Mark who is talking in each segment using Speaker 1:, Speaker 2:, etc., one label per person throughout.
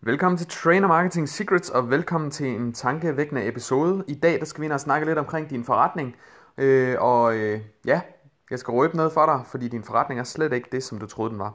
Speaker 1: Velkommen til Trainer Marketing Secrets, og velkommen til en tankevækkende episode. I dag der skal vi ind og snakke lidt omkring din forretning. Øh, og øh, ja, jeg skal røbe noget for dig, fordi din forretning er slet ikke det, som du troede, den var.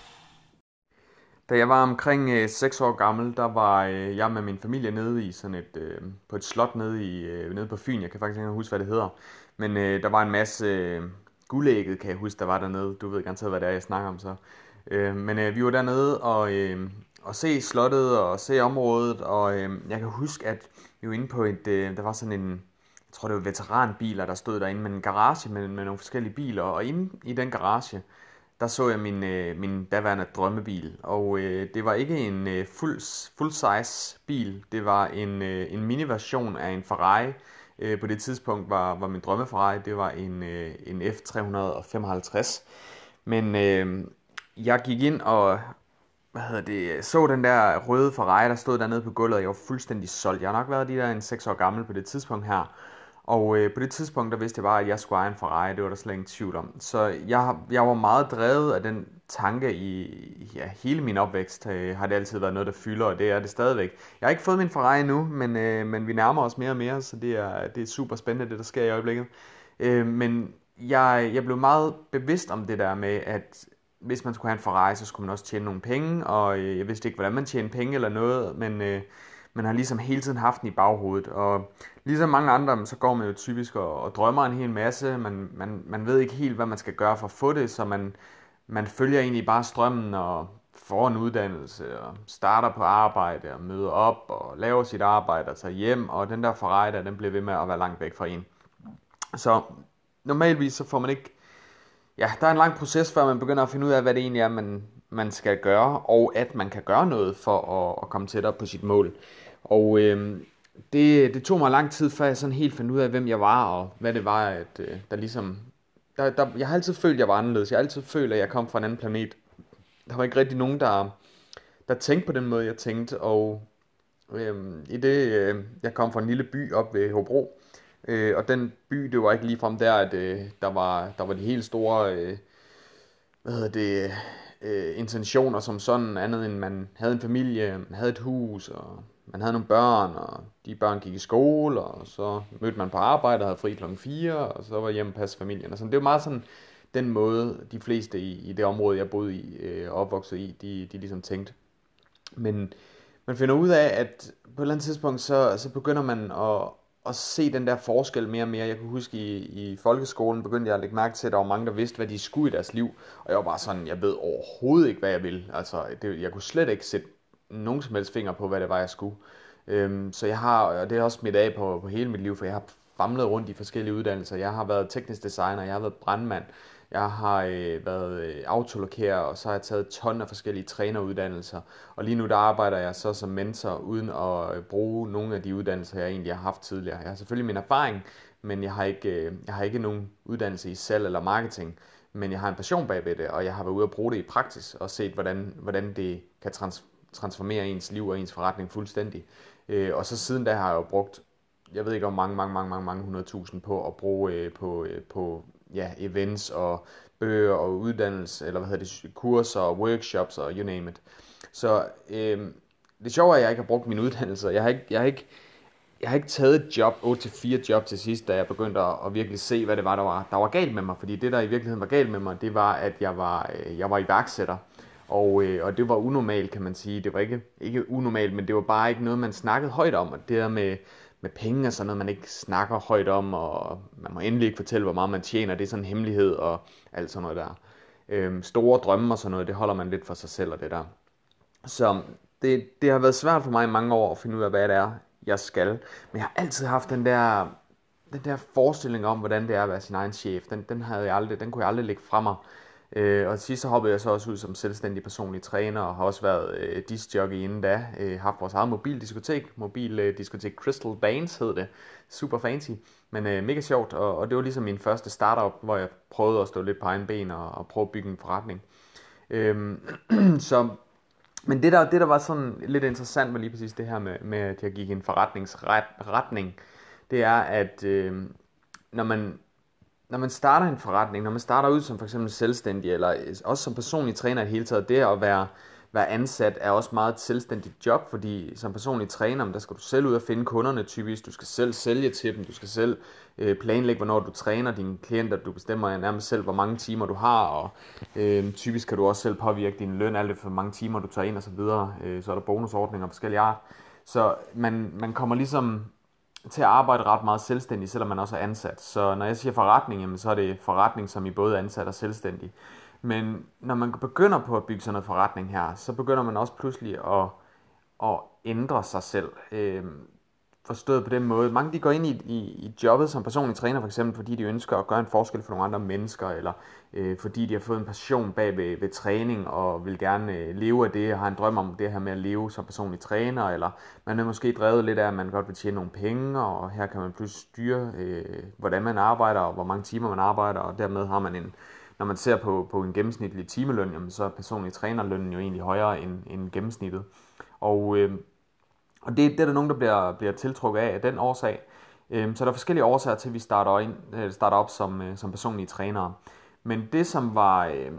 Speaker 1: Da jeg var omkring øh, 6 år gammel, der var øh, jeg med min familie nede i sådan et, øh, på et slot nede, i, øh, nede på Fyn. Jeg kan faktisk ikke huske, hvad det hedder. Men øh, der var en masse øh, guldægget, kan jeg huske, der var dernede. Du ved garanteret, hvad det er, jeg snakker om så. Øh, men øh, vi var dernede og, øh, og se slottet og se området. Og øh, jeg kan huske, at vi var inde på et, øh, der var sådan en, jeg tror det var veteranbiler, der stod derinde med en garage med, med nogle forskellige biler. Og inde i den garage, der så jeg min, øh, min daværende drømmebil, og øh, det var ikke en øh, fuld, full size bil, det var en, øh, en mini-version af en Ferrari. Øh, på det tidspunkt var, var min drømme Ferrari, det var en, øh, en F355. Men øh, jeg gik ind og hvad hedder det, så den der røde Ferrari, der stod dernede på gulvet, og jeg var fuldstændig solgt. Jeg har nok været de der en 6 år gammel på det tidspunkt her. Og øh, på det tidspunkt, der vidste jeg bare, at jeg skulle eje en Ferrari, det var der slet ingen tvivl om. Så jeg, jeg var meget drevet af den tanke i ja, hele min opvækst, øh, har det altid været noget, der fylder, og det er det stadigvæk. Jeg har ikke fået min Ferrari nu, men, øh, men vi nærmer os mere og mere, så det er, det er super spændende, det der sker i øjeblikket. Øh, men jeg, jeg blev meget bevidst om det der med, at hvis man skulle have en Ferrari, så skulle man også tjene nogle penge, og øh, jeg vidste ikke, hvordan man tjener penge eller noget, men... Øh, man har ligesom hele tiden haft den i baghovedet. Og ligesom mange andre, så går man jo typisk og, og drømmer en hel masse. Man, man, man ved ikke helt, hvad man skal gøre for at få det, så man, man følger egentlig bare strømmen og får en uddannelse og starter på arbejde og møder op og laver sit arbejde og tager hjem. Og den der forrejder, den bliver ved med at være langt væk fra en. Så normalvis så får man ikke... Ja, der er en lang proces, før man begynder at finde ud af, hvad det egentlig er, man, man skal gøre, og at man kan gøre noget for at, at komme tættere på sit mål. Og øh, det, det tog mig lang tid, før jeg sådan helt fandt ud af, hvem jeg var, og hvad det var, at øh, der ligesom... Der, der, jeg har altid følt, at jeg var anderledes. Jeg har altid følt, at jeg kom fra en anden planet. Der var ikke rigtig nogen, der, der tænkte på den måde, jeg tænkte, og øh, i det, øh, jeg kom fra en lille by op ved Hobro, øh, og den by, det var ikke ligefrem der, at øh, der, var, der var de helt store, øh, hvad hedder det, øh, intentioner som sådan, andet end man havde en familie, man havde et hus, og man havde nogle børn, og de børn gik i skole, og så mødte man på arbejde og havde fri klokken 4, og så var hjemme passe familien. Og sådan. Det var meget sådan den måde, de fleste i, i det område, jeg boede i øh, og opvokset i, de, de ligesom tænkte. Men man finder ud af, at på et eller andet tidspunkt, så, så begynder man at, at se den der forskel mere og mere. Jeg kan huske, i, i folkeskolen begyndte jeg at lægge mærke til, at der var mange, der vidste, hvad de skulle i deres liv. Og jeg var bare sådan, jeg ved overhovedet ikke, hvad jeg vil. Altså, det, jeg kunne slet ikke sætte nogen som helst finger på, hvad det var, jeg skulle. Øhm, så jeg har, og det har også mit af på, på hele mit liv, for jeg har famlet rundt i forskellige uddannelser. Jeg har været teknisk designer, jeg har været brandmand, jeg har øh, været øh, autolokerer, og så har jeg taget ton af forskellige træneruddannelser. Og lige nu der arbejder jeg så som mentor, uden at øh, bruge nogle af de uddannelser, jeg egentlig har haft tidligere. Jeg har selvfølgelig min erfaring, men jeg har ikke, øh, jeg har ikke nogen uddannelse i salg eller marketing. Men jeg har en passion bagved det, og jeg har været ude at bruge det i praksis, og set, hvordan, hvordan det kan trans transformere ens liv og ens forretning fuldstændig. Øh, og så siden da har jeg jo brugt, jeg ved ikke om mange, mange, mange, mange, mange hundredtusind på at bruge øh, på, øh, på ja, events og bøger og uddannelse, eller hvad hedder det, kurser og workshops og you name it. Så øh, det sjove er, at jeg ikke har brugt min uddannelse. Jeg har ikke, jeg har ikke, jeg har ikke taget et job, 8-4 job til sidst, da jeg begyndte at, at virkelig se, hvad det var der, var, der var galt med mig. Fordi det, der i virkeligheden var galt med mig, det var, at jeg var, øh, jeg var iværksætter. Og, øh, og det var unormalt, kan man sige. Det var ikke, ikke unormalt, men det var bare ikke noget, man snakkede højt om. Og det der med, med penge og sådan noget, man ikke snakker højt om, og man må endelig ikke fortælle, hvor meget man tjener. Det er sådan en hemmelighed og alt sådan noget der. Øhm, store drømme og sådan noget, det holder man lidt for sig selv og det der. Så det, det har været svært for mig i mange år at finde ud af, hvad det er, jeg skal. Men jeg har altid haft den der, den der forestilling om, hvordan det er at være sin egen chef. Den, den, havde jeg aldrig, den kunne jeg aldrig lægge fra mig. Øh, og sidst så hoppede jeg så også ud som selvstændig personlig træner, og har også været øh, discjockey inden da. Øh, haft vores eget mobildiskotek, mobildiskotek øh, Crystal Dance hed det. Super fancy, men øh, mega sjovt, og, og det var ligesom min første startup, hvor jeg prøvede at stå lidt på egen ben og, og prøve at bygge en forretning. Øh, så men det der, det der var sådan lidt interessant med lige præcis det her med, med at jeg gik i en forretningsretning, det er, at øh, når, man, når man starter en forretning, når man starter ud som for eksempel selvstændig, eller også som personlig træner i hele taget, det at være være ansat er også meget et selvstændigt job, fordi som personlig træner, der skal du selv ud og finde kunderne typisk, du skal selv sælge til dem, du skal selv øh, planlægge, hvornår du træner dine klienter, du bestemmer nærmest selv, hvor mange timer du har, og øh, typisk kan du også selv påvirke din løn, alt for mange timer du tager ind og så videre, øh, så er der bonusordninger og forskellige art. Så man, man kommer ligesom til at arbejde ret meget selvstændig, selvom man også er ansat. Så når jeg siger forretning, jamen, så er det forretning, som i både ansat og selvstændig. Men når man begynder på at bygge sådan noget forretning her, så begynder man også pludselig at, at ændre sig selv. Øh, forstået på den måde. Mange de går ind i, i, i jobbet som personlig træner for eksempel, fordi de ønsker at gøre en forskel for nogle andre mennesker, eller øh, fordi de har fået en passion bag ved, ved træning, og vil gerne øh, leve af det, og har en drøm om det her med at leve som personlig træner, eller man er måske drevet lidt af, at man godt vil tjene nogle penge, og her kan man pludselig styre, øh, hvordan man arbejder, og hvor mange timer man arbejder, og dermed har man en, når man ser på, på en gennemsnitlig timeløn, jamen, så er personlig trænerlønnen jo egentlig højere end, end gennemsnittet. Og, øh, og det, det er der nogen, der bliver, bliver tiltrukket af af den årsag. Øh, så der er forskellige årsager til, at vi starter, ind, øh, starter op som, øh, som personlige trænere. Men det, som var... Øh,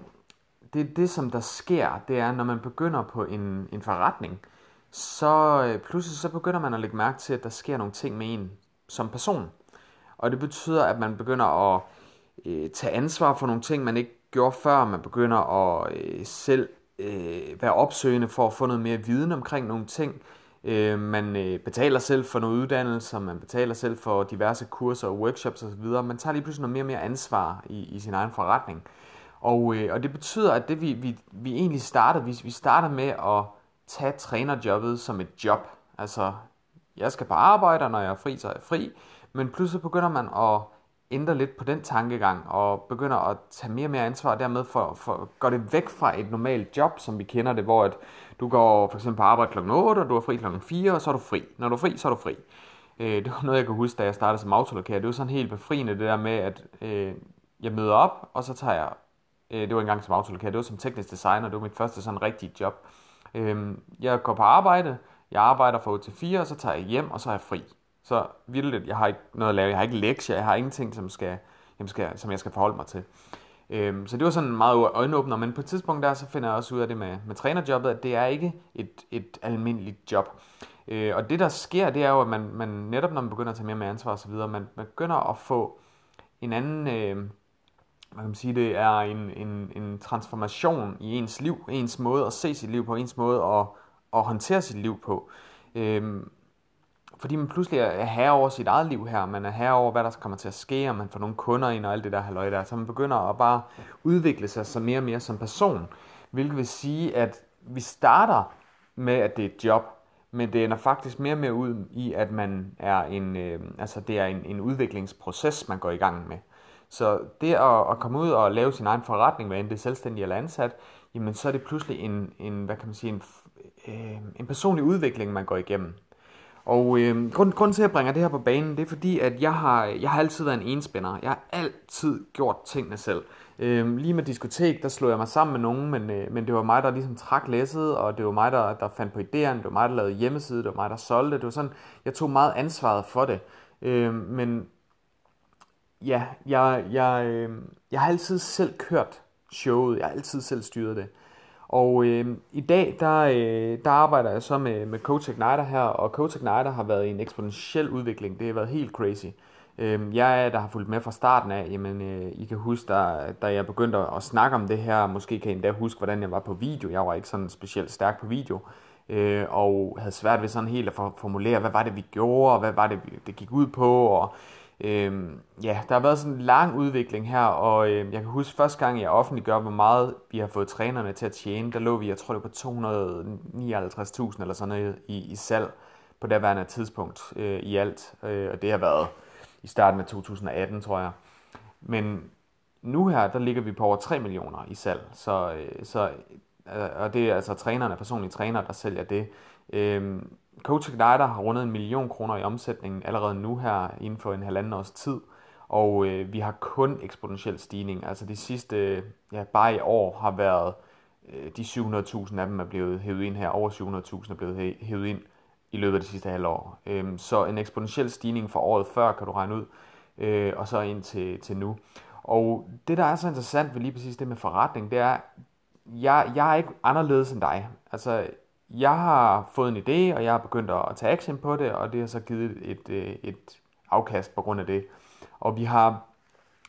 Speaker 1: det, det, som der sker, det er, når man begynder på en, en forretning, så øh, pludselig så begynder man at lægge mærke til, at der sker nogle ting med en som person. Og det betyder, at man begynder at øh, tage ansvar for nogle ting, man ikke gjorde før. Man begynder at øh, selv øh, være opsøgende for at få noget mere viden omkring nogle ting. Øh, man øh, betaler selv for noget uddannelse, man betaler selv for diverse kurser og workshops osv. Man tager lige pludselig noget mere og mere ansvar i, i sin egen forretning. Og, øh, og det betyder, at det vi, vi, vi egentlig starter, vi, vi starter med at tage trænerjobbet som et job. Altså, jeg skal på arbejde, og når jeg er fri, så er jeg fri. Men pludselig begynder man at ændre lidt på den tankegang og begynder at tage mere og mere ansvar og dermed for, for gå det væk fra et normalt job, som vi kender det, hvor at du går for eksempel på arbejde kl. 8, og du er fri kl. 4, og så er du fri. Når du er fri, så er du fri. Øh, det var noget, jeg kan huske, da jeg startede som autolokær. Det var sådan helt befriende, det der med, at øh, jeg møder op, og så tager jeg, øh, det var engang som autolokær, det var som teknisk designer, det var mit første sådan rigtige job. Øh, jeg går på arbejde, jeg arbejder fra 8 til 4, og så tager jeg hjem, og så er jeg fri. Så vildt, jeg har ikke noget at lave, jeg har ikke lektier, jeg har ingenting, som, skal, jamen skal, som jeg skal forholde mig til. Øhm, så det var sådan meget øjenåbner, men på et tidspunkt der, så finder jeg også ud af det med, med trænerjobbet, at det er ikke et, et almindeligt job. Øh, og det der sker, det er jo, at man, man netop når man begynder at tage mere med ansvar osv., man begynder at få en anden, øh, man kan sige, det er en, en, en transformation i ens liv, ens måde at se sit liv på, ens måde at, at håndtere sit liv på. Øh, fordi man pludselig er herre over sit eget liv her, man er herre over, hvad der kommer til at ske, og man får nogle kunder ind og alt det der halløj der, så man begynder at bare udvikle sig så mere og mere som person, hvilket vil sige, at vi starter med, at det er et job, men det ender faktisk mere og mere ud i, at man er en, øh, altså det er en, en udviklingsproces, man går i gang med. Så det at, at komme ud og lave sin egen forretning, hvad end det er selvstændig eller ansat, jamen så er det pludselig en, en hvad kan man sige, en, øh, en personlig udvikling, man går igennem. Og øh, grund, grunden til, at jeg bringer det her på banen, det er fordi, at jeg har, jeg har altid været en enspænder. Jeg har altid gjort tingene selv. Øh, lige med diskotek, der slog jeg mig sammen med nogen, men, øh, men det var mig, der ligesom trak læsset, og det var mig, der, der fandt på idéerne, det var mig, der lavede hjemmeside, det var mig, der solgte. Det var sådan, jeg tog meget ansvaret for det. Øh, men ja, jeg, jeg, øh, jeg har altid selv kørt showet, jeg har altid selv styret det. Og øh, i dag, der, øh, der arbejder jeg så med, med Coach Igniter her, og Coach Igniter har været i en eksponentiel udvikling. Det har været helt crazy. Øh, jeg er, der har fulgt med fra starten af, jamen, øh, I kan huske, da, da jeg begyndte at snakke om det her, måske kan I endda huske, hvordan jeg var på video. Jeg var ikke sådan specielt stærk på video, øh, og havde svært ved sådan helt at formulere, hvad var det, vi gjorde, og hvad var det, det gik ud på, og Øhm, ja, der har været sådan en lang udvikling her, og øh, jeg kan huske første gang, jeg offentliggør, hvor meget vi har fået trænerne til at tjene, der lå vi, jeg tror det var på 259.000 eller sådan noget i, i salg på daværende tidspunkt øh, i alt, øh, og det har været i starten af 2018, tror jeg. Men nu her, der ligger vi på over 3 millioner i salg. Så, øh, så, øh, og det er altså trænerne, personlige trænere, der sælger det. Øh, Coach Igniter har rundet en million kroner i omsætningen allerede nu her inden for en halvanden års tid. Og øh, vi har kun eksponentiel stigning. Altså de sidste, ja bare i år har været, øh, de 700.000 af dem er blevet hævet ind her, over 700.000 er blevet hævet ind i løbet af de sidste halvår. Øh, så en eksponentiel stigning fra året før, kan du regne ud, øh, og så ind til, til nu. Og det, der er så interessant ved lige præcis det med forretning, det er, jeg, jeg er ikke anderledes end dig. Altså, jeg har fået en idé, og jeg har begyndt at tage action på det, og det har så givet et, øh, et, afkast på grund af det. Og vi har,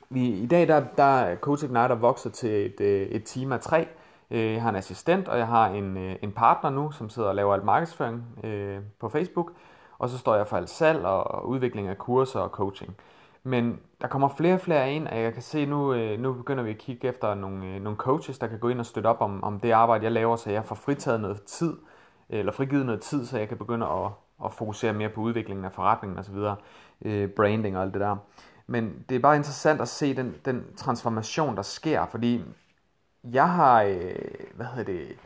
Speaker 1: vi, i dag der, der er Coach Igniter vokset til et, øh, et team af tre. Øh, jeg har en assistent, og jeg har en, en partner nu, som sidder og laver alt markedsføring øh, på Facebook. Og så står jeg for alt salg og udvikling af kurser og coaching. Men der kommer flere og flere ind, og jeg kan se nu, nu begynder vi at kigge efter nogle, nogle coaches, der kan gå ind og støtte op om, om det arbejde, jeg laver, så jeg får fritaget noget tid, Øh, eller frigivet noget tid, så jeg kan begynde at, at fokusere mere på udviklingen af forretningen osv., øh, branding og alt det der. Men det er bare interessant at se den, den transformation, der sker, fordi jeg har, øh, hvad hedder det,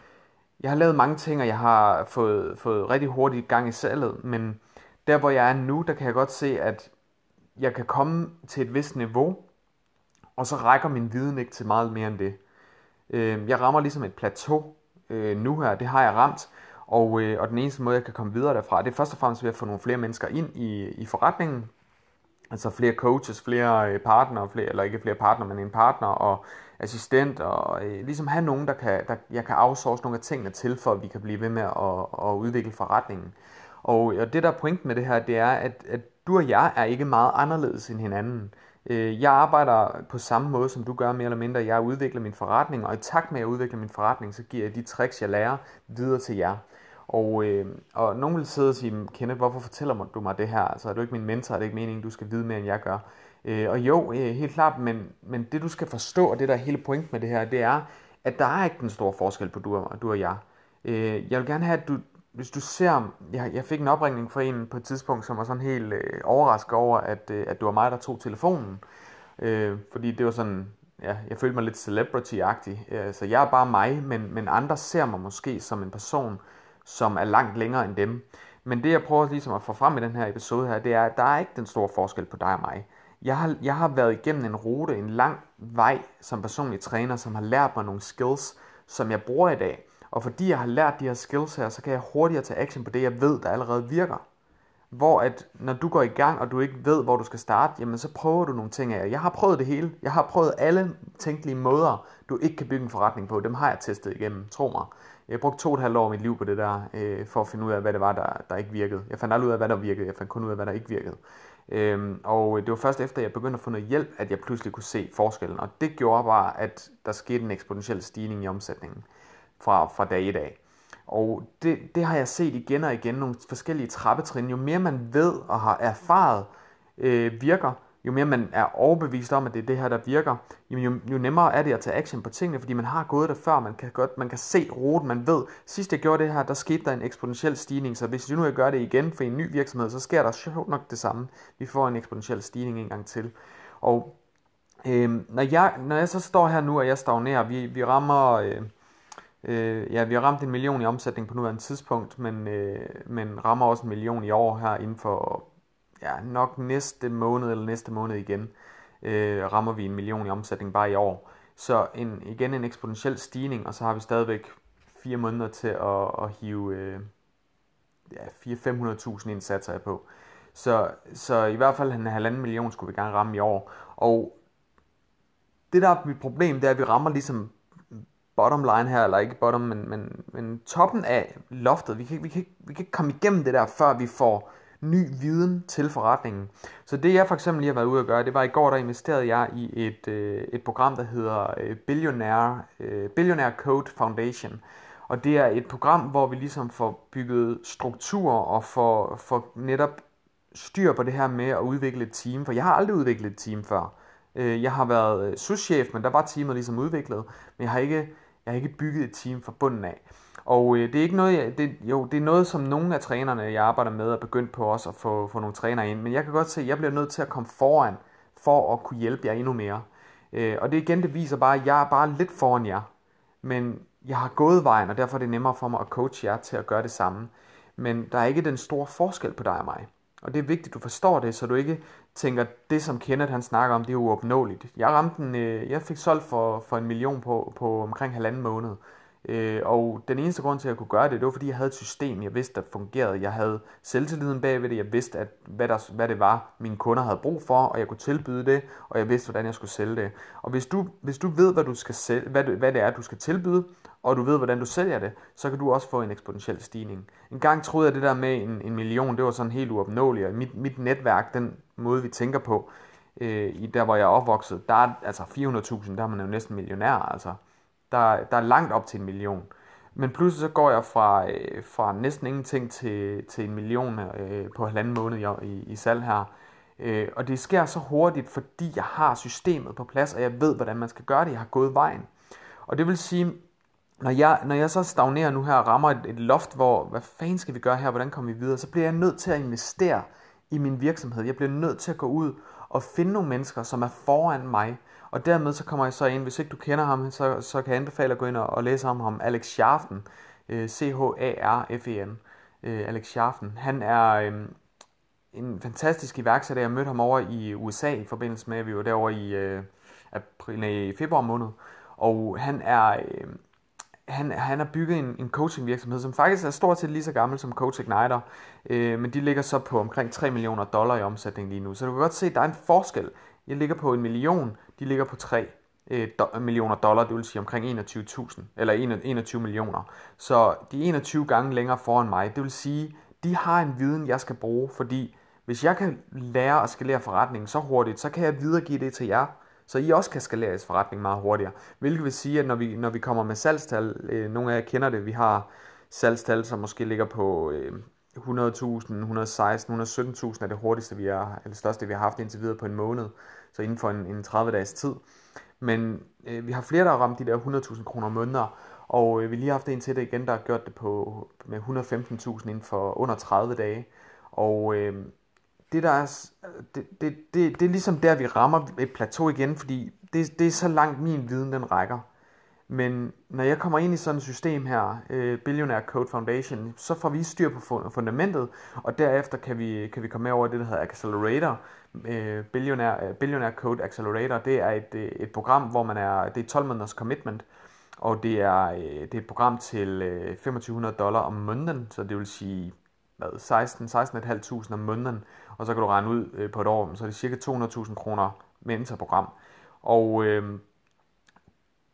Speaker 1: jeg har lavet mange ting, og jeg har fået, fået rigtig hurtigt gang i salget, men der hvor jeg er nu, der kan jeg godt se, at jeg kan komme til et vist niveau, og så rækker min viden ikke til meget mere end det. Øh, jeg rammer ligesom et plateau øh, nu her, det har jeg ramt, og, øh, og den eneste måde, jeg kan komme videre derfra, det er først og fremmest ved at få nogle flere mennesker ind i, i forretningen, altså flere coaches, flere øh, partnere, flere, eller ikke flere partnere, men en partner og assistent, og øh, ligesom have nogen, der, kan, der jeg kan outsource nogle af tingene til, for at vi kan blive ved med at, at udvikle forretningen. Og, og det der er pointen med det her, det er, at, at du og jeg er ikke meget anderledes end hinanden. Øh, jeg arbejder på samme måde, som du gør mere eller mindre. Jeg udvikler min forretning, og i takt med at jeg udvikler min forretning, så giver jeg de tricks, jeg lærer, videre til jer. Og, øh, og nogen vil sidde og sige, Kenneth, hvorfor fortæller du mig det her? Altså, er du ikke min mentor? Er det ikke meningen, du skal vide mere, end jeg gør? Øh, og jo, øh, helt klart, men, men det du skal forstå, og det der er hele pointen med det her, det er, at der er ikke den store forskel på du og, du og jeg. Øh, jeg vil gerne have, at du, hvis du ser, jeg, jeg fik en opringning fra en på et tidspunkt, som var sådan helt øh, overrasket over, at, øh, at det var mig, der tog telefonen. Øh, fordi det var sådan, ja, jeg følte mig lidt celebrity-agtig. Øh, så jeg er bare mig, men, men andre ser mig måske som en person, som er langt længere end dem. Men det jeg prøver ligesom at få frem i den her episode her, det er, at der er ikke den store forskel på dig og mig. Jeg har, jeg har været igennem en rute, en lang vej som personlig træner, som har lært mig nogle skills, som jeg bruger i dag. Og fordi jeg har lært de her skills her, så kan jeg hurtigere tage action på det, jeg ved, der allerede virker. Hvor at når du går i gang, og du ikke ved, hvor du skal starte, jamen så prøver du nogle ting af. Jeg har prøvet det hele. Jeg har prøvet alle tænkelige måder, du ikke kan bygge en forretning på. Dem har jeg testet igennem, tro mig. Jeg brugte to og et halvt år af mit liv på det der, øh, for at finde ud af, hvad det var, der, der ikke virkede. Jeg fandt aldrig ud af, hvad der virkede. Jeg fandt kun ud af, hvad der ikke virkede. Øhm, og det var først efter, jeg begyndte at få noget hjælp, at jeg pludselig kunne se forskellen. Og det gjorde bare, at der skete en eksponentiel stigning i omsætningen fra, fra dag i dag. Og det, det har jeg set igen og igen, nogle forskellige trappetrin. Jo mere man ved og har erfaret øh, virker, jo mere man er overbevist om, at det er det her, der virker, jo, jo, jo nemmere er det at tage action på tingene, fordi man har gået der før, man kan, godt, man kan se ruten, man ved, sidst jeg gjorde det her, der skete der en eksponentiel stigning, så hvis nu jeg gør det igen for en ny virksomhed, så sker der sjovt nok det samme. Vi får en eksponentiel stigning en gang til. Og øh, når, jeg, når jeg så står her nu, og jeg stagnerer, vi, vi rammer... Øh, Øh, ja, vi har ramt en million i omsætning på nuværende tidspunkt, men, øh, men rammer også en million i år her inden for ja, nok næste måned eller næste måned igen. Øh, rammer vi en million i omsætning bare i år. Så en, igen en eksponentiel stigning, og så har vi stadigvæk fire måneder til at, at hive øh, ja, 400-500.000 indsatser jeg på. Så, så i hvert fald en halvanden million skulle vi gerne ramme i år. Og det der er mit problem, det er, at vi rammer ligesom bottom line her, eller ikke bottom, men, men, men toppen af loftet. Vi kan, vi, kan, vi kan ikke komme igennem det der, før vi får ny viden til forretningen. Så det jeg for eksempel lige har været ude at gøre, det var i går, der investerede jeg i et, øh, et program, der hedder øh, Billionaire, øh, Billionaire Code Foundation. Og det er et program, hvor vi ligesom får bygget strukturer og får, får netop styr på det her med at udvikle et team. For jeg har aldrig udviklet et team før. Øh, jeg har været øh, souschef, men der var teamet ligesom udviklet. Men jeg har ikke jeg har ikke bygget et team fra bunden af. Og øh, det er ikke noget, jeg, det, jo, det er noget, som nogle af trænerne, jeg arbejder med, er begyndt på også at få, få nogle trænere ind. Men jeg kan godt se, at jeg bliver nødt til at komme foran, for at kunne hjælpe jer endnu mere. Øh, og det igen, det viser bare, at jeg er bare lidt foran jer. Men jeg har gået vejen, og derfor er det nemmere for mig at coache jer til at gøre det samme. Men der er ikke den store forskel på dig og mig. Og det er vigtigt, at du forstår det, så du ikke tænker, at det som Kenneth han snakker om, det er uopnåeligt. Jeg ramte en, øh, jeg fik solgt for, for en million på, på omkring halvanden måned. Øh, og den eneste grund til, at jeg kunne gøre det, det var, fordi jeg havde et system, jeg vidste, der fungerede. Jeg havde selvtilliden bagved det. Jeg vidste, at, hvad, der, hvad det var, mine kunder havde brug for, og jeg kunne tilbyde det, og jeg vidste, hvordan jeg skulle sælge det. Og hvis du, hvis du ved, hvad, du skal sælge, hvad, hvad det er, du skal tilbyde, og du ved, hvordan du sælger det, så kan du også få en eksponentiel stigning. En gang troede jeg, at det der med en, en million, det var sådan helt uopnåeligt, og mit, mit netværk, den måde, vi tænker på, øh, i der hvor jeg er opvokset, der er altså 400.000, der er man jo næsten millionær, altså. Der, der er langt op til en million. Men pludselig så går jeg fra, øh, fra næsten ingenting til, til en million øh, på halvanden måned i, i, i salg her. Øh, og det sker så hurtigt, fordi jeg har systemet på plads, og jeg ved, hvordan man skal gøre det. Jeg har gået vejen. Og det vil sige, når jeg, når jeg så stagnerer nu her og rammer et, et loft, hvor, hvad fanden skal vi gøre her, hvordan kommer vi videre, så bliver jeg nødt til at investere i min virksomhed. Jeg bliver nødt til at gå ud og finde nogle mennesker, som er foran mig. Og dermed så kommer jeg så ind, hvis ikke du kender ham, så, så kan jeg anbefale at gå ind og, og læse om ham, Alex Scharfen, øh, C-H-A-R-F-E-N, øh, Alex Scharfen. Han er øh, en fantastisk iværksætter. Jeg mødte ham over i USA i forbindelse med, at vi var derovre i, øh, april, nej, i februar måned. Og han er... Øh, han, han har bygget en, en coaching virksomhed, som faktisk er stort set lige så gammel som Coach Igniter, øh, men de ligger så på omkring 3 millioner dollar i omsætning lige nu. Så du kan godt se, at der er en forskel. Jeg ligger på en million, de ligger på 3 øh, millioner dollar, det vil sige omkring 21.000, eller 21 millioner. Så de er 21 gange længere foran mig. Det vil sige, de har en viden, jeg skal bruge, fordi hvis jeg kan lære at skalere forretningen så hurtigt, så kan jeg videregive det til jer, så I også kan skalere jeres forretning meget hurtigere. Hvilket vil sige, at når vi, når vi kommer med salgstal, øh, nogle af jer kender det, vi har salgstal, som måske ligger på øh, 100.000, 116, 117.000 er det hurtigste, vi er, eller største, vi har haft indtil videre på en måned, så inden for en, en 30-dages tid. Men øh, vi har flere, der har ramt de der 100.000 kroner måneder, og øh, vi lige har haft en til det igen, der har gjort det på, med 115.000 inden for under 30 dage. Og øh, det, der er, det, det, det, det er ligesom der, vi rammer et plateau igen, fordi det, det er så langt min viden, den rækker. Men når jeg kommer ind i sådan et system her, uh, Billionaire Code Foundation, så får vi styr på fundamentet, og derefter kan vi, kan vi komme med over det, der hedder Accelerator. Uh, Billionaire, øh, Billionaire Code Accelerator, det er et, et program, hvor man er, det er 12 måneders commitment, og det er, det er et program til 2500 dollar om måneden, så det vil sige hvad, 16, 16.500 om måneden, og så kan du regne ud på et år, så er det cirka 200.000 kroner mentorprogram. Og øh,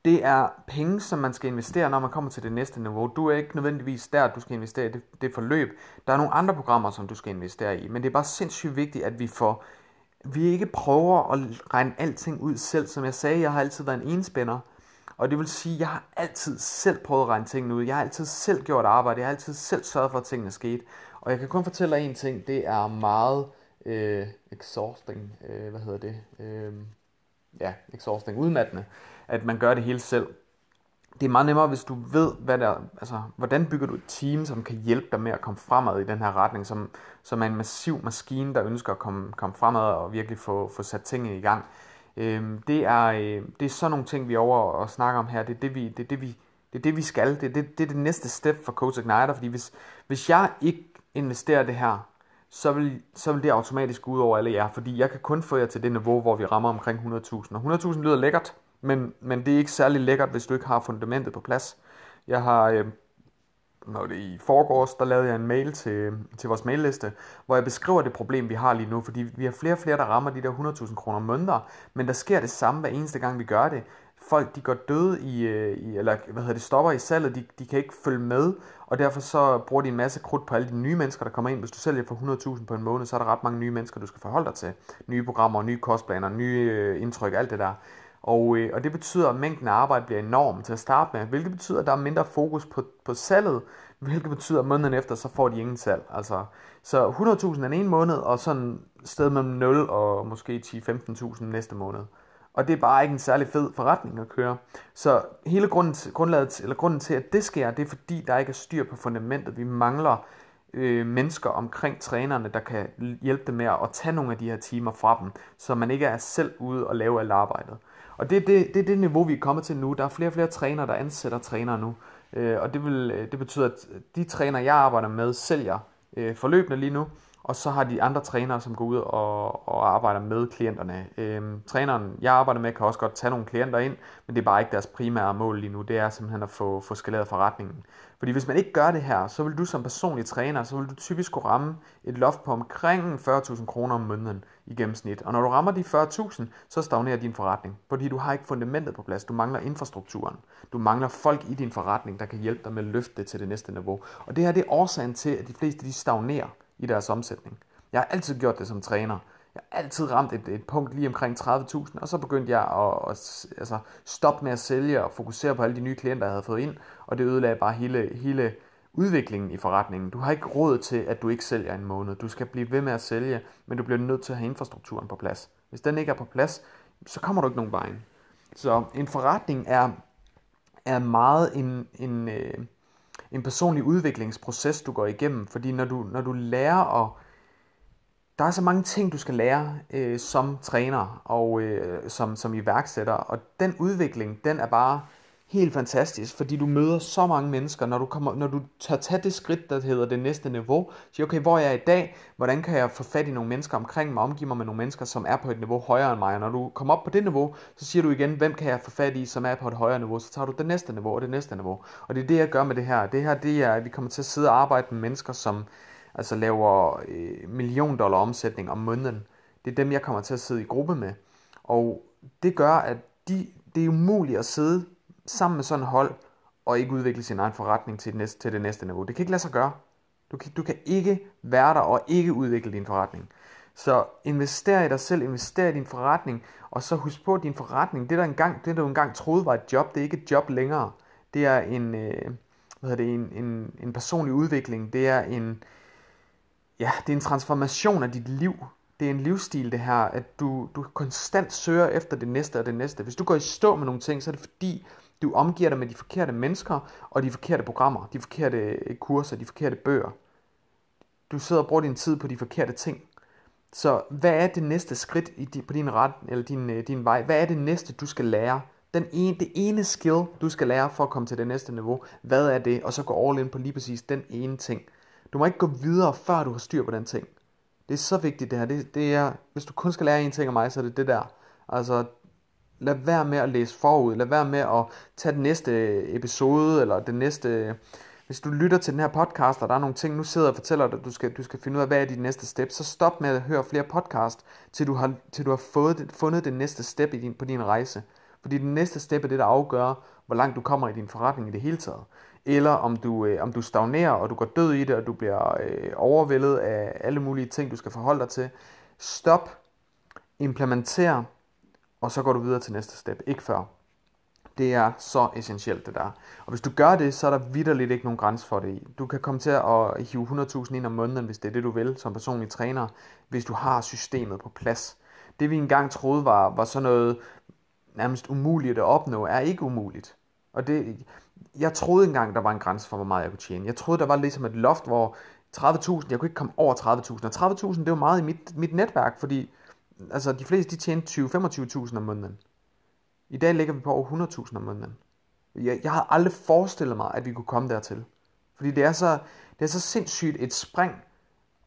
Speaker 1: det er penge, som man skal investere, når man kommer til det næste niveau. Du er ikke nødvendigvis der, at du skal investere i det, det forløb. Der er nogle andre programmer, som du skal investere i, men det er bare sindssygt vigtigt, at vi får vi ikke prøver at regne alting ud selv. Som jeg sagde, jeg har altid været en enspænder. Og det vil sige, at jeg har altid selv prøvet at regne tingene ud. Jeg har altid selv gjort arbejde. Jeg har altid selv sørget for, at tingene skete. Og jeg kan kun fortælle dig en ting. Det er meget øh, exhausting. Øh, hvad hedder det? Øh, ja, exhausting. Udmattende. At man gør det hele selv. Det er meget nemmere, hvis du ved, hvad der, altså, hvordan bygger du et team, som kan hjælpe dig med at komme fremad i den her retning, som, som er en massiv maskine, der ønsker at komme, komme fremad og virkelig få, få sat tingene i gang. Øh, det, er, øh, det er sådan nogle ting, vi er over og snakker om her. Det er det, vi, det, er det, vi, det, er det, vi skal. Det er det, det er det næste step for Coach Igniter, fordi hvis, hvis jeg ikke investerer det her, så vil, så vil det automatisk gå ud over alle jer, fordi jeg kan kun få jer til det niveau, hvor vi rammer omkring 100.000. Og 100.000 lyder lækkert, men, men det er ikke særlig lækkert, hvis du ikke har fundamentet på plads. Jeg har, øh, når det i forgårs, der lavede jeg en mail til, til vores mailliste, hvor jeg beskriver det problem, vi har lige nu, fordi vi har flere og flere, der rammer de der 100.000 kroner måneder, men der sker det samme hver eneste gang, vi gør det. Folk, de går døde i, øh, i eller hvad hedder det, stopper i salget, de, de kan ikke følge med, og derfor så bruger de en masse krudt på alle de nye mennesker, der kommer ind. Hvis du sælger for 100.000 på en måned, så er der ret mange nye mennesker, du skal forholde dig til. Nye programmer, nye kostplaner, nye øh, indtryk, alt det der. Og, øh, og det betyder, at mængden af arbejde bliver enorm til at starte med, hvilket betyder, at der er mindre fokus på, på salget, hvilket betyder, at måneden efter, så får de ingen salg. Altså, så 100.000 den ene måned, og sådan sted mellem 0 og måske 10-15.000 næste måned. Og det er bare ikke en særlig fed forretning at køre. Så hele grunden til, grundlaget, eller grunden til, at det sker, det er fordi, der ikke er styr på fundamentet. Vi mangler øh, mennesker omkring trænerne, der kan hjælpe dem med at tage nogle af de her timer fra dem, så man ikke er selv ude og lave alt arbejdet. Og det er det, det, er det niveau, vi er kommet til nu. Der er flere og flere trænere, der ansætter trænere nu. Øh, og det, vil, øh, det betyder, at de træner, jeg arbejder med, sælger øh, forløbende lige nu. Og så har de andre trænere, som går ud og, og arbejder med klienterne. Øhm, træneren, jeg arbejder med, kan også godt tage nogle klienter ind, men det er bare ikke deres primære mål lige nu. Det er simpelthen at få, få skaleret forretningen. Fordi hvis man ikke gør det her, så vil du som personlig træner, så vil du typisk kunne ramme et loft på omkring 40.000 kroner om måneden i gennemsnit. Og når du rammer de 40.000, så stagnerer din forretning. Fordi du har ikke fundamentet på plads. Du mangler infrastrukturen. Du mangler folk i din forretning, der kan hjælpe dig med at løfte det til det næste niveau. Og det her det er årsagen til, at de fleste de stagnerer i deres omsætning. Jeg har altid gjort det som træner. Jeg har altid ramt et, et punkt lige omkring 30.000, og så begyndte jeg at, at altså, stoppe med at sælge og fokusere på alle de nye klienter, jeg havde fået ind, og det ødelagde bare hele, hele udviklingen i forretningen. Du har ikke råd til, at du ikke sælger en måned. Du skal blive ved med at sælge, men du bliver nødt til at have infrastrukturen på plads. Hvis den ikke er på plads, så kommer du ikke nogen vej. Så en forretning er, er meget en, en, øh, en personlig udviklingsproces, du går igennem. Fordi når du, når du lærer at... Der er så mange ting, du skal lære øh, som træner og øh, som, som iværksætter. Og den udvikling, den er bare helt fantastisk, fordi du møder så mange mennesker, når du, kommer, når du tør tage det skridt, der hedder det næste niveau, siger, okay, hvor er jeg i dag, hvordan kan jeg få fat i nogle mennesker omkring mig, omgive mig med nogle mennesker, som er på et niveau højere end mig, og når du kommer op på det niveau, så siger du igen, hvem kan jeg få fat i, som er på et højere niveau, så tager du det næste niveau og det næste niveau, og det er det, jeg gør med det her, det her, det er, at vi kommer til at sidde og arbejde med mennesker, som altså laver øh, million dollar omsætning om måneden, det er dem, jeg kommer til at sidde i gruppe med, og det gør, at de, det er umuligt at sidde sammen med sådan et hold, og ikke udvikle sin egen forretning til det næste, til det næste niveau. Det kan ikke lade sig gøre. Du kan, du kan ikke være der og ikke udvikle din forretning. Så invester i dig selv, invester i din forretning, og så husk på, at din forretning, det der engang, det du engang troede var et job, det er ikke et job længere. Det er en, øh, hvad hedder det, en, en, en personlig udvikling, det er en, ja, det er en transformation af dit liv. Det er en livsstil det her, at du, du konstant søger efter det næste og det næste. Hvis du går i stå med nogle ting, så er det fordi, du omgiver dig med de forkerte mennesker og de forkerte programmer, de forkerte øh, kurser, de forkerte bøger. Du sidder og bruger din tid på de forkerte ting. Så hvad er det næste skridt i på din ret eller din, øh, din vej? Hvad er det næste du skal lære? Den ene, det ene skill du skal lære for at komme til det næste niveau. Hvad er det? Og så gå all in på lige præcis den ene ting. Du må ikke gå videre før du har styr på den ting. Det er så vigtigt det her. Det, det er, hvis du kun skal lære en ting af mig, så er det det der. Altså, lad være med at læse forud, lad være med at tage den næste episode, eller den næste, hvis du lytter til den her podcast, og der er nogle ting, nu sidder og fortæller dig, at du skal, du skal finde ud af, hvad er dit næste step, så stop med at høre flere podcast, til du har, til du har fået det, fundet det næste step i din, på din rejse. Fordi det næste step er det, der afgør, hvor langt du kommer i din forretning i det hele taget. Eller om du, øh, om du stagnerer, og du går død i det, og du bliver øh, overvældet af alle mulige ting, du skal forholde dig til. Stop, implementer, og så går du videre til næste step, ikke før. Det er så essentielt det der. Og hvis du gør det, så er der vidderligt ikke nogen grænse for det i. Du kan komme til at hive 100.000 ind om måneden, hvis det er det du vil som personlig træner, hvis du har systemet på plads. Det vi engang troede var, var sådan noget nærmest umuligt at opnå, er ikke umuligt. Og det, jeg troede engang, der var en grænse for, hvor meget jeg kunne tjene. Jeg troede, der var ligesom et loft, hvor 30.000, jeg kunne ikke komme over 30.000. Og 30.000, det var meget i mit, mit netværk, fordi altså de fleste de tjente 20-25.000 om måneden. I dag ligger vi på over 100.000 om måneden. Jeg, jeg havde aldrig forestillet mig, at vi kunne komme dertil. Fordi det er så, det er så sindssygt et spring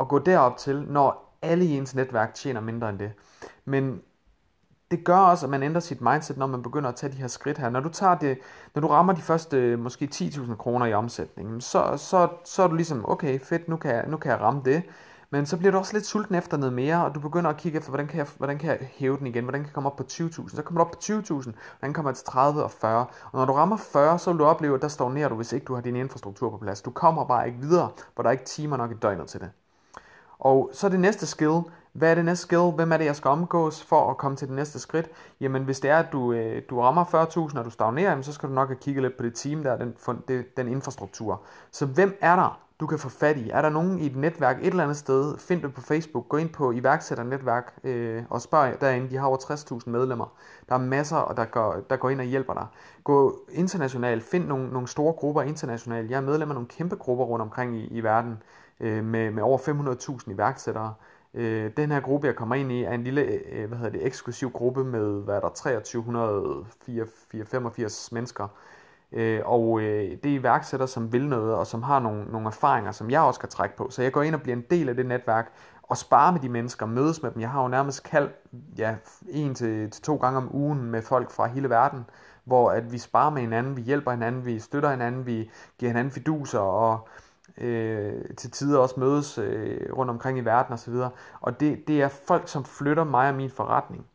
Speaker 1: at gå derop til, når alle i ens netværk tjener mindre end det. Men det gør også, at man ændrer sit mindset, når man begynder at tage de her skridt her. Når du, tager det, når du rammer de første måske 10.000 kroner i omsætning, så, så, så er du ligesom, okay, fedt, nu kan, jeg, nu kan jeg ramme det. Men så bliver du også lidt sulten efter noget mere, og du begynder at kigge efter, hvordan kan jeg, hvordan kan jeg hæve den igen? Hvordan kan jeg komme op på 20.000? Så kommer du op på 20.000, hvordan kommer jeg til 30 og 40? Og når du rammer 40, så vil du opleve, at der stagnerer du, hvis ikke du har din infrastruktur på plads. Du kommer bare ikke videre, hvor der er ikke timer nok i døgnet til det. Og så det næste skill. Hvad er det næste skill? Hvem er det, jeg skal omgås for at komme til det næste skridt? Jamen, hvis det er, at du, øh, du rammer 40.000, og du stagnerer, så skal du nok have kigget lidt på det team der, den, den infrastruktur. Så hvem er der, du kan få fat i. Er der nogen i et netværk et eller andet sted, find det på Facebook, gå ind på iværksætternetværk øh, og spørg derinde. De har over 60.000 medlemmer. Der er masser, og der går, der går ind og hjælper dig. Gå internationalt, find nogle, nogle store grupper internationalt. Jeg er medlem af nogle kæmpe grupper rundt omkring i, i verden. øh, med, med over 500.000 iværksættere. Øh, den her gruppe, jeg kommer ind i, er en lille øh, hvad hedder det, eksklusiv gruppe med hvad er der, 2385 mennesker. Øh, og øh, det er iværksættere, som vil noget, og som har nogle, nogle erfaringer, som jeg også kan trække på. Så jeg går ind og bliver en del af det netværk, og spare med de mennesker, mødes med dem. Jeg har jo nærmest kaldt ja, en til, til to gange om ugen med folk fra hele verden, hvor at vi sparer med hinanden, vi hjælper hinanden, vi støtter hinanden, vi giver hinanden fiduser og øh, til tider også mødes øh, rundt omkring i verden osv. Og det, det er folk, som flytter mig og min forretning.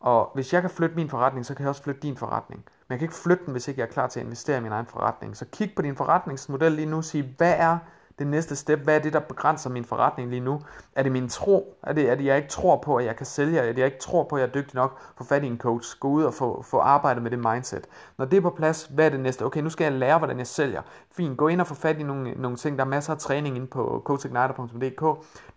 Speaker 1: Og hvis jeg kan flytte min forretning, så kan jeg også flytte din forretning. Men jeg kan ikke flytte den, hvis ikke jeg er klar til at investere i min egen forretning. Så kig på din forretningsmodel lige nu og sig, hvad er det næste step? Hvad er det, der begrænser min forretning lige nu? Er det min tro? Er det, at jeg ikke tror på, at jeg kan sælge? Er det, jeg ikke tror på, at jeg er dygtig nok? Få fat i en coach. Gå ud og få, få arbejdet med det mindset. Når det er på plads, hvad er det næste? Okay, nu skal jeg lære, hvordan jeg sælger. Fint, gå ind og få fat i nogle, nogle ting. Der er masser af træning inde på coachigniter.dk.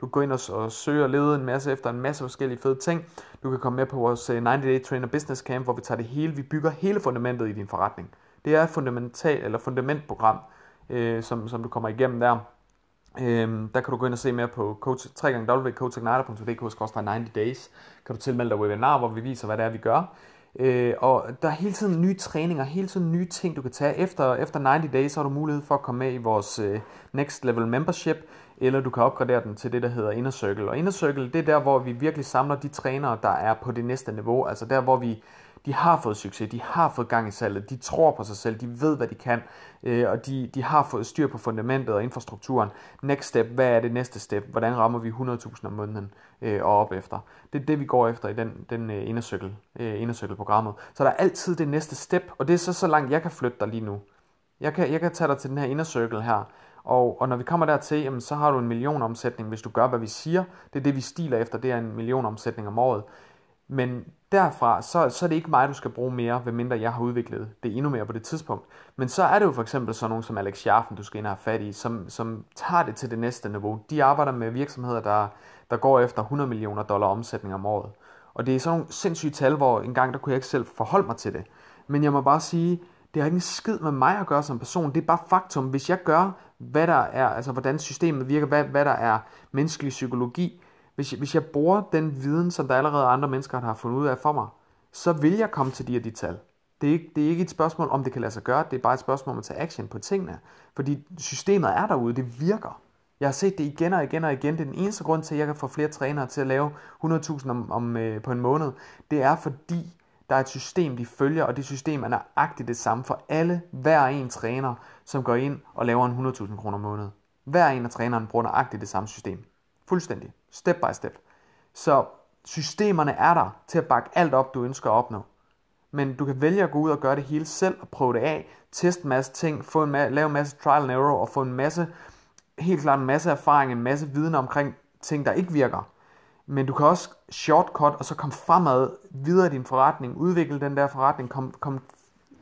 Speaker 1: Du kan gå ind og, og søge og lede en masse efter en masse forskellige fede ting. Du kan komme med på vores øh, 90 Day Trainer Business Camp, hvor vi tager det hele. Vi bygger hele fundamentet i din forretning. Det er et fundamental, eller fundamentprogram, øh, som, som du kommer igennem der. Øhm, der kan du gå ind og se mere på coach, www.coachigniter.dk-90 days. Kan du tilmelde dig webinar, hvor vi viser, hvad det er, vi gør. Øh, og der er hele tiden nye træninger, hele tiden nye ting, du kan tage. Efter, efter 90 days så har du mulighed for at komme med i vores øh, Next Level Membership, eller du kan opgradere den til det, der hedder Inner Circle. Og Inner Circle, det er der, hvor vi virkelig samler de trænere, der er på det næste niveau. Altså der, hvor vi de har fået succes, de har fået gang i salget, de tror på sig selv, de ved, hvad de kan, øh, og de, de har fået styr på fundamentet og infrastrukturen. Next step, hvad er det næste step? Hvordan rammer vi 100.000 om måneden øh, og op efter? Det er det, vi går efter i den, den øh, indercirkel, øh, indercirkel-programmet. Så der er altid det næste step, og det er så så langt, jeg kan flytte dig lige nu. Jeg kan, jeg kan tage dig til den her indercirkel her, og, og når vi kommer dertil, jamen, så har du en million omsætning, hvis du gør, hvad vi siger. Det er det, vi stiler efter, det er en million omsætning om året. Men derfra, så, så er det ikke mig, du skal bruge mere, ved mindre jeg har udviklet det endnu mere på det tidspunkt. Men så er det jo for eksempel sådan nogen som Alex Scharfen, du skal ind og have fat i, som, som tager det til det næste niveau. De arbejder med virksomheder, der, der går efter 100 millioner dollar omsætning om året. Og det er sådan nogle sindssyge tal, hvor engang der kunne jeg ikke selv forholde mig til det. Men jeg må bare sige, det har ikke en skid med mig at gøre som person. Det er bare faktum. Hvis jeg gør, hvad der er, altså hvordan systemet virker, hvad, hvad der er menneskelig psykologi, hvis, hvis jeg bruger den viden, som der allerede andre mennesker har fundet ud af for mig, så vil jeg komme til de og de tal. Det er, ikke, det er ikke et spørgsmål, om det kan lade sig gøre, det er bare et spørgsmål om at tage action på tingene. Fordi systemet er derude, det virker. Jeg har set det igen og igen og igen. Det er den eneste grund til, at jeg kan få flere trænere til at lave 100.000 om, om, øh, på en måned. Det er fordi, der er et system, de følger, og det system er nøjagtigt det samme for alle, hver en træner, som går ind og laver en 100.000 kroner om måned. Hver en af trænerne bruger nøjagtigt det samme system. Fuldstændig. Step by step. Så systemerne er der til at bakke alt op, du ønsker at opnå. Men du kan vælge at gå ud og gøre det hele selv og prøve det af, teste en masse ting, få en ma- lave en masse trial and error og få en masse, helt klart en masse erfaring, en masse viden omkring ting, der ikke virker. Men du kan også shortcut og så komme fremad videre i din forretning, udvikle den der forretning, kom, kom,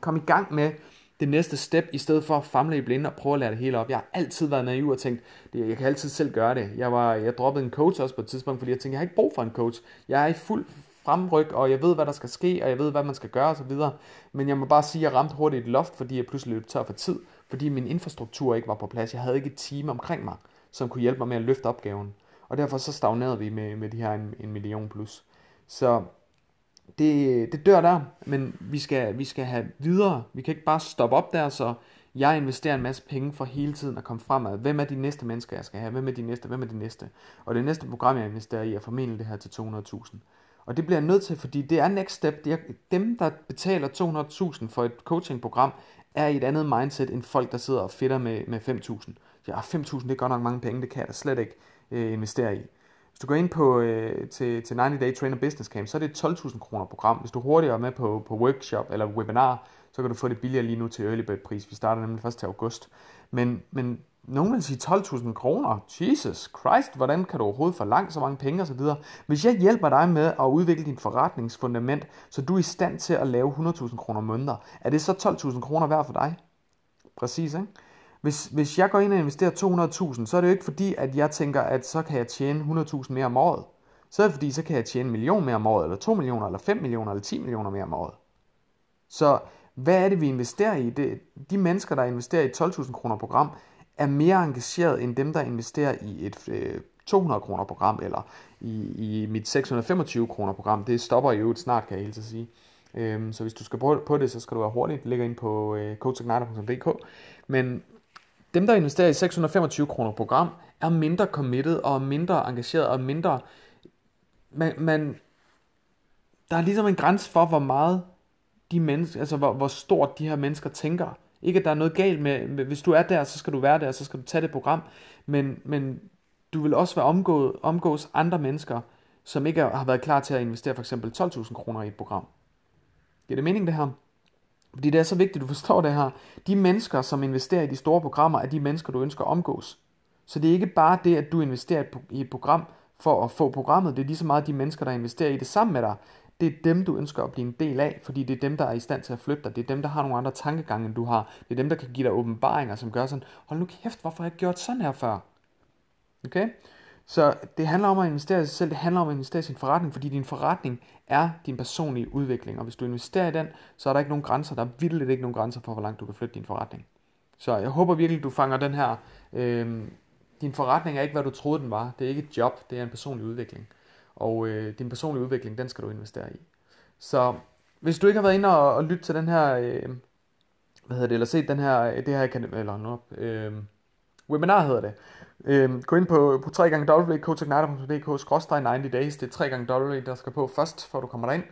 Speaker 1: kom i gang med det næste step, i stedet for at famle i blinde og prøve at lære det hele op. Jeg har altid været naiv og tænkt, det, jeg kan altid selv gøre det. Jeg, var, jeg droppede en coach også på et tidspunkt, fordi jeg tænkte, jeg har ikke brug for en coach. Jeg er i fuld fremryk, og jeg ved, hvad der skal ske, og jeg ved, hvad man skal gøre osv. Men jeg må bare sige, at jeg ramte hurtigt et loft, fordi jeg pludselig løb tør for tid, fordi min infrastruktur ikke var på plads. Jeg havde ikke et team omkring mig, som kunne hjælpe mig med at løfte opgaven. Og derfor så stagnerede vi med, med de her en, en million plus. Så det, det dør der, men vi skal, vi skal have videre. Vi kan ikke bare stoppe op der, så jeg investerer en masse penge for hele tiden at komme fremad. Hvem er de næste mennesker, jeg skal have? Hvem er de næste? Hvem er de næste? Og det næste program, jeg investerer i, er formentlig det her til 200.000. Og det bliver jeg nødt til, fordi det er next step. Det er, dem, der betaler 200.000 for et coachingprogram, er i et andet mindset end folk, der sidder og fitter med, med 5.000. Ja, 5.000 det er godt nok mange penge, det kan jeg da slet ikke øh, investere i. Hvis du går ind på, øh, til, til 90 Day Trainer Business Camp, så er det et 12.000 kroner program. Hvis du hurtigere er med på, på workshop eller webinar, så kan du få det billigere lige nu til early bird pris. Vi starter nemlig først til august. Men, men nogen vil sige 12.000 kroner. Jesus Christ, hvordan kan du overhovedet forlange så mange penge osv.? Hvis jeg hjælper dig med at udvikle din forretningsfundament, så du er i stand til at lave 100.000 kroner måneder, er det så 12.000 kroner værd for dig? Præcis, ikke? Hvis, hvis jeg går ind og investerer 200.000, så er det jo ikke fordi, at jeg tænker, at så kan jeg tjene 100.000 mere om året. Så er det fordi, så kan jeg tjene en million mere om året, eller 2 millioner, eller 5 millioner, eller 10 millioner mere om året. Så hvad er det, vi investerer i? Det, de mennesker, der investerer i 12.000 kroner program, er mere engageret end dem, der investerer i et øh, 200 kroner program, eller i, i mit 625 kroner program. Det stopper jo snart, kan jeg helt sige. Øhm, så hvis du skal på, på det, så skal du være hurtig. Det ligger ind på øh, coachigniter.dk. Men dem, der investerer i 625 kroner program, er mindre committed og mindre engageret og mindre... Man, man, der er ligesom en grænse for, hvor meget de mennesker, altså hvor, hvor stort de her mennesker tænker. Ikke at der er noget galt med, hvis du er der, så skal du være der, så skal du tage det program, men, men du vil også være omgået, omgås andre mennesker, som ikke har været klar til at investere for eksempel 12.000 kroner i et program. Giver det mening det her? Fordi det er så vigtigt, at du forstår det her. De mennesker, som investerer i de store programmer, er de mennesker, du ønsker at omgås. Så det er ikke bare det, at du investerer i et program for at få programmet. Det er lige så meget de mennesker, der investerer i det sammen med dig. Det er dem, du ønsker at blive en del af, fordi det er dem, der er i stand til at flytte dig. Det er dem, der har nogle andre tankegange, end du har. Det er dem, der kan give dig åbenbaringer, som gør sådan, hold nu kæft, hvorfor har jeg gjort sådan her før? Okay? Så det handler om at investere i sig selv, det handler om at investere i sin forretning, fordi din forretning er din personlige udvikling. Og hvis du investerer i den, så er der ikke nogen grænser. Der er vildt ikke nogen grænser for, hvor langt du kan flytte din forretning. Så jeg håber virkelig, du fanger den her. Øh, din forretning er ikke, hvad du troede, den var. Det er ikke et job, det er en personlig udvikling. Og øh, din personlige udvikling, den skal du investere i. Så hvis du ikke har været inde og, og lytte til den her, øh, hvad hedder det, eller set den her, øh, det her, eller noget, øh, webinar hedder det, Øh, gå ind på, på www.coachigniter.dk 90 days. Det er 3 gange w, der skal på først, før du kommer derind.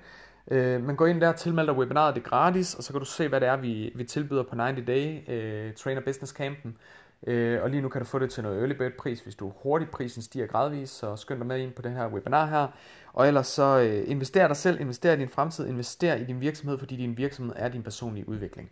Speaker 1: Øh, men gå ind der, tilmeld dig webinaret, det er gratis, og så kan du se, hvad det er, vi, vi tilbyder på 90 Day øh, Trainer Business Campen. Øh, og lige nu kan du få det til noget early bird pris, hvis du hurtigt prisen stiger gradvist, så skynd dig med ind på den her webinar her. Og ellers så øh, invester dig selv, invester i din fremtid, invester i din virksomhed, fordi din virksomhed er din personlige udvikling.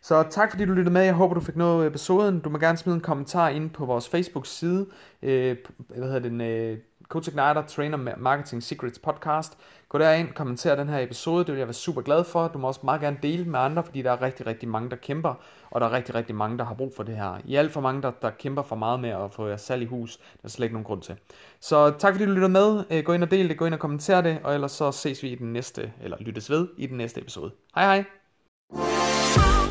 Speaker 1: Så tak fordi du lyttede med. Jeg håber du fik noget af episoden. Du må gerne smide en kommentar ind på vores Facebook side. Øh, hvad hedder den? Øh, Coach Igniter Trainer Marketing Secrets podcast. Gå derind, kommenter den her episode, det vil jeg være super glad for. Du må også meget gerne dele med andre, fordi der er rigtig, rigtig mange, der kæmper, og der er rigtig, rigtig mange, der har brug for det her. I alt for mange, der, der kæmper for meget med at få jeres salg i hus, der er slet ikke nogen grund til. Så tak fordi du lytter med. Øh, gå ind og del det, gå ind og kommenter det, og ellers så ses vi i den næste, eller lyttes ved i den næste episode. Hej hej!